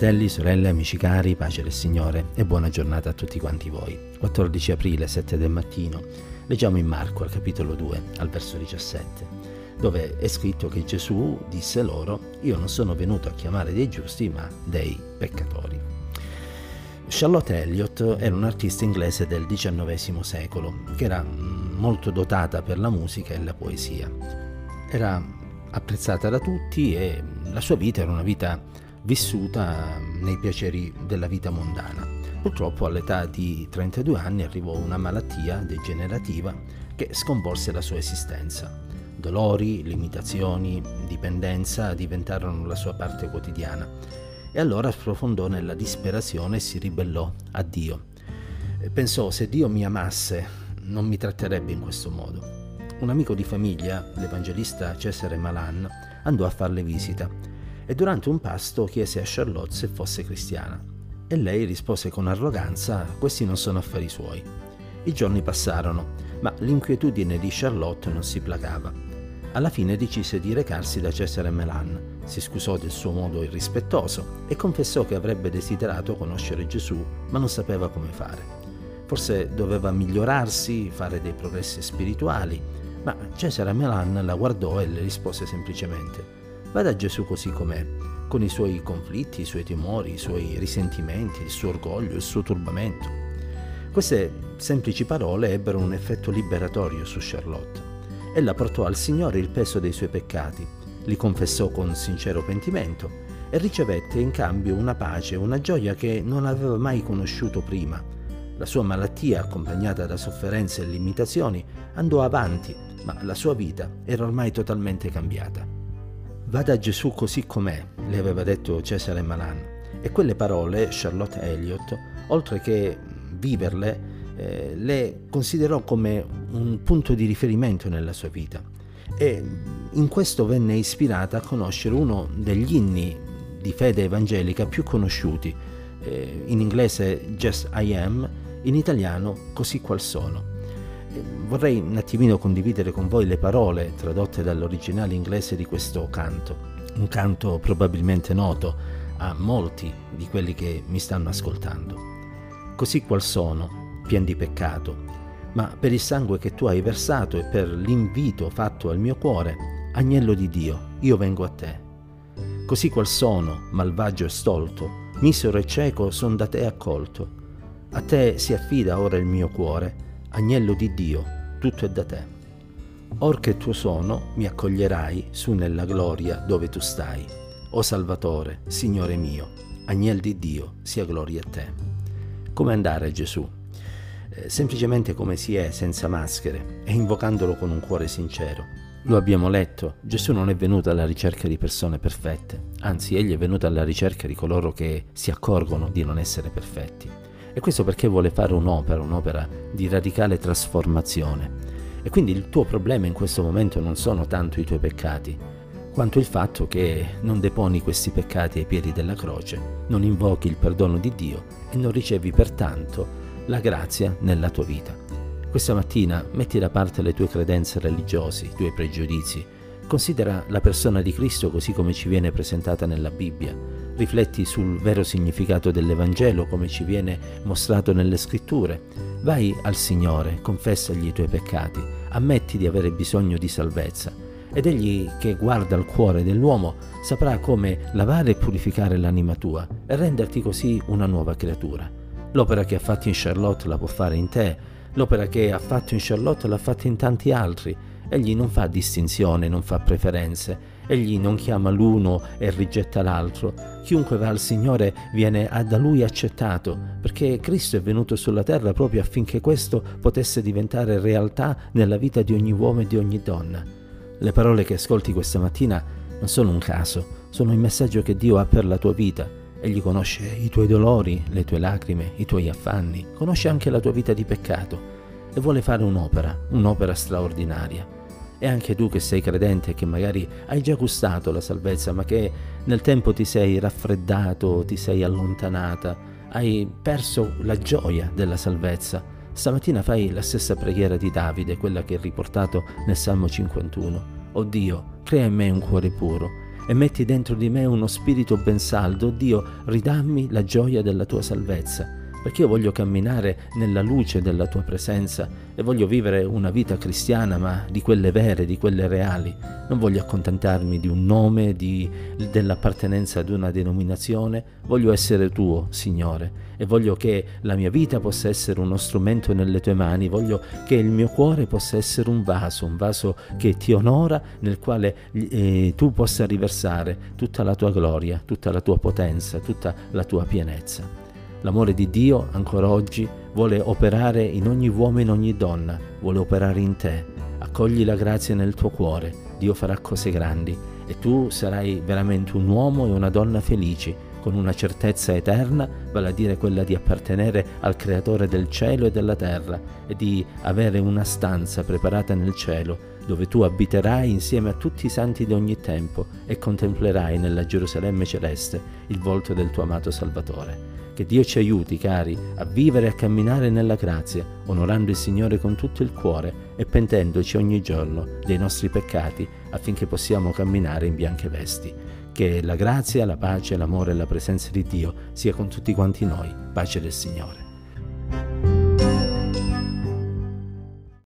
Fratelli, sorelle, amici cari, pace del Signore e buona giornata a tutti quanti voi. 14 aprile, 7 del mattino, leggiamo in Marco al capitolo 2, al verso 17, dove è scritto che Gesù disse loro, io non sono venuto a chiamare dei giusti, ma dei peccatori. Charlotte Elliott era un'artista inglese del XIX secolo, che era molto dotata per la musica e la poesia. Era apprezzata da tutti e la sua vita era una vita vissuta nei piaceri della vita mondana. Purtroppo all'età di 32 anni arrivò una malattia degenerativa che sconvolse la sua esistenza. Dolori, limitazioni, dipendenza diventarono la sua parte quotidiana e allora sprofondò nella disperazione e si ribellò a Dio. Pensò se Dio mi amasse non mi tratterebbe in questo modo. Un amico di famiglia, l'evangelista Cesare Malan, andò a farle visita e durante un pasto chiese a Charlotte se fosse cristiana. E lei rispose con arroganza: Questi non sono affari suoi. I giorni passarono, ma l'inquietudine di Charlotte non si placava. Alla fine decise di recarsi da Cesare Melan, si scusò del suo modo irrispettoso e confessò che avrebbe desiderato conoscere Gesù, ma non sapeva come fare. Forse doveva migliorarsi, fare dei progressi spirituali, ma Cesare Melan la guardò e le rispose semplicemente Vada a Gesù così com'è, con i suoi conflitti, i suoi timori, i suoi risentimenti, il suo orgoglio, il suo turbamento. Queste semplici parole ebbero un effetto liberatorio su Charlotte. Ella portò al Signore il peso dei suoi peccati, li confessò con sincero pentimento e ricevette in cambio una pace, una gioia che non aveva mai conosciuto prima. La sua malattia, accompagnata da sofferenze e limitazioni, andò avanti, ma la sua vita era ormai totalmente cambiata. Vada Gesù così com'è, le aveva detto Cesare Malan. E quelle parole Charlotte Elliott, oltre che viverle, eh, le considerò come un punto di riferimento nella sua vita. E in questo venne ispirata a conoscere uno degli inni di fede evangelica più conosciuti, eh, in inglese Just I Am, in italiano Così qual sono. Vorrei un attimino condividere con voi le parole tradotte dall'originale inglese di questo canto, un canto probabilmente noto a molti di quelli che mi stanno ascoltando. Così qual sono, pien di peccato, ma per il sangue che tu hai versato e per l'invito fatto al mio cuore, agnello di Dio, io vengo a te. Così qual sono, malvagio e stolto, misero e cieco, son da te accolto. A te si affida ora il mio cuore, agnello di Dio, tutto è da te. Or che tuo sono, mi accoglierai su nella gloria dove tu stai. O Salvatore, Signore mio, agnel di Dio, sia gloria a te. Come andare Gesù? Eh, semplicemente come si è, senza maschere, e invocandolo con un cuore sincero. Lo abbiamo letto, Gesù non è venuto alla ricerca di persone perfette, anzi egli è venuto alla ricerca di coloro che si accorgono di non essere perfetti. E questo perché vuole fare un'opera, un'opera di radicale trasformazione. E quindi il tuo problema in questo momento non sono tanto i tuoi peccati, quanto il fatto che non deponi questi peccati ai piedi della croce, non invochi il perdono di Dio e non ricevi pertanto la grazia nella tua vita. Questa mattina metti da parte le tue credenze religiose, i tuoi pregiudizi, considera la persona di Cristo così come ci viene presentata nella Bibbia rifletti sul vero significato dell'Evangelo come ci viene mostrato nelle scritture. Vai al Signore, confessagli i tuoi peccati, ammetti di avere bisogno di salvezza ed egli che guarda il cuore dell'uomo saprà come lavare e purificare l'anima tua e renderti così una nuova creatura. L'opera che ha fatto in Charlotte la può fare in te, l'opera che ha fatto in Charlotte l'ha fatta in tanti altri. Egli non fa distinzione, non fa preferenze, Egli non chiama l'uno e rigetta l'altro. Chiunque va al Signore viene da Lui accettato, perché Cristo è venuto sulla terra proprio affinché questo potesse diventare realtà nella vita di ogni uomo e di ogni donna. Le parole che ascolti questa mattina non sono un caso, sono il messaggio che Dio ha per la tua vita. Egli conosce i tuoi dolori, le tue lacrime, i tuoi affanni, conosce anche la tua vita di peccato e vuole fare un'opera, un'opera straordinaria. E anche tu che sei credente, che magari hai già gustato la salvezza, ma che nel tempo ti sei raffreddato, ti sei allontanata, hai perso la gioia della salvezza. Stamattina fai la stessa preghiera di Davide, quella che è riportato nel Salmo 51. O Dio, crea in me un cuore puro e metti dentro di me uno spirito ben saldo, Dio, ridammi la gioia della tua salvezza perché io voglio camminare nella luce della tua presenza e voglio vivere una vita cristiana, ma di quelle vere, di quelle reali. Non voglio accontentarmi di un nome, di, dell'appartenenza ad una denominazione, voglio essere tuo, Signore, e voglio che la mia vita possa essere uno strumento nelle tue mani, voglio che il mio cuore possa essere un vaso, un vaso che ti onora, nel quale eh, tu possa riversare tutta la tua gloria, tutta la tua potenza, tutta la tua pienezza. L'amore di Dio ancora oggi vuole operare in ogni uomo e in ogni donna, vuole operare in te. Accogli la grazia nel tuo cuore, Dio farà cose grandi e tu sarai veramente un uomo e una donna felici, con una certezza eterna, vale a dire quella di appartenere al Creatore del cielo e della terra e di avere una stanza preparata nel cielo dove tu abiterai insieme a tutti i santi di ogni tempo e contemplerai nella Gerusalemme celeste il volto del tuo amato Salvatore. Che Dio ci aiuti, cari, a vivere e a camminare nella grazia, onorando il Signore con tutto il cuore e pentendoci ogni giorno dei nostri peccati affinché possiamo camminare in bianche vesti. Che la grazia, la pace, l'amore e la presenza di Dio sia con tutti quanti noi. Pace del Signore.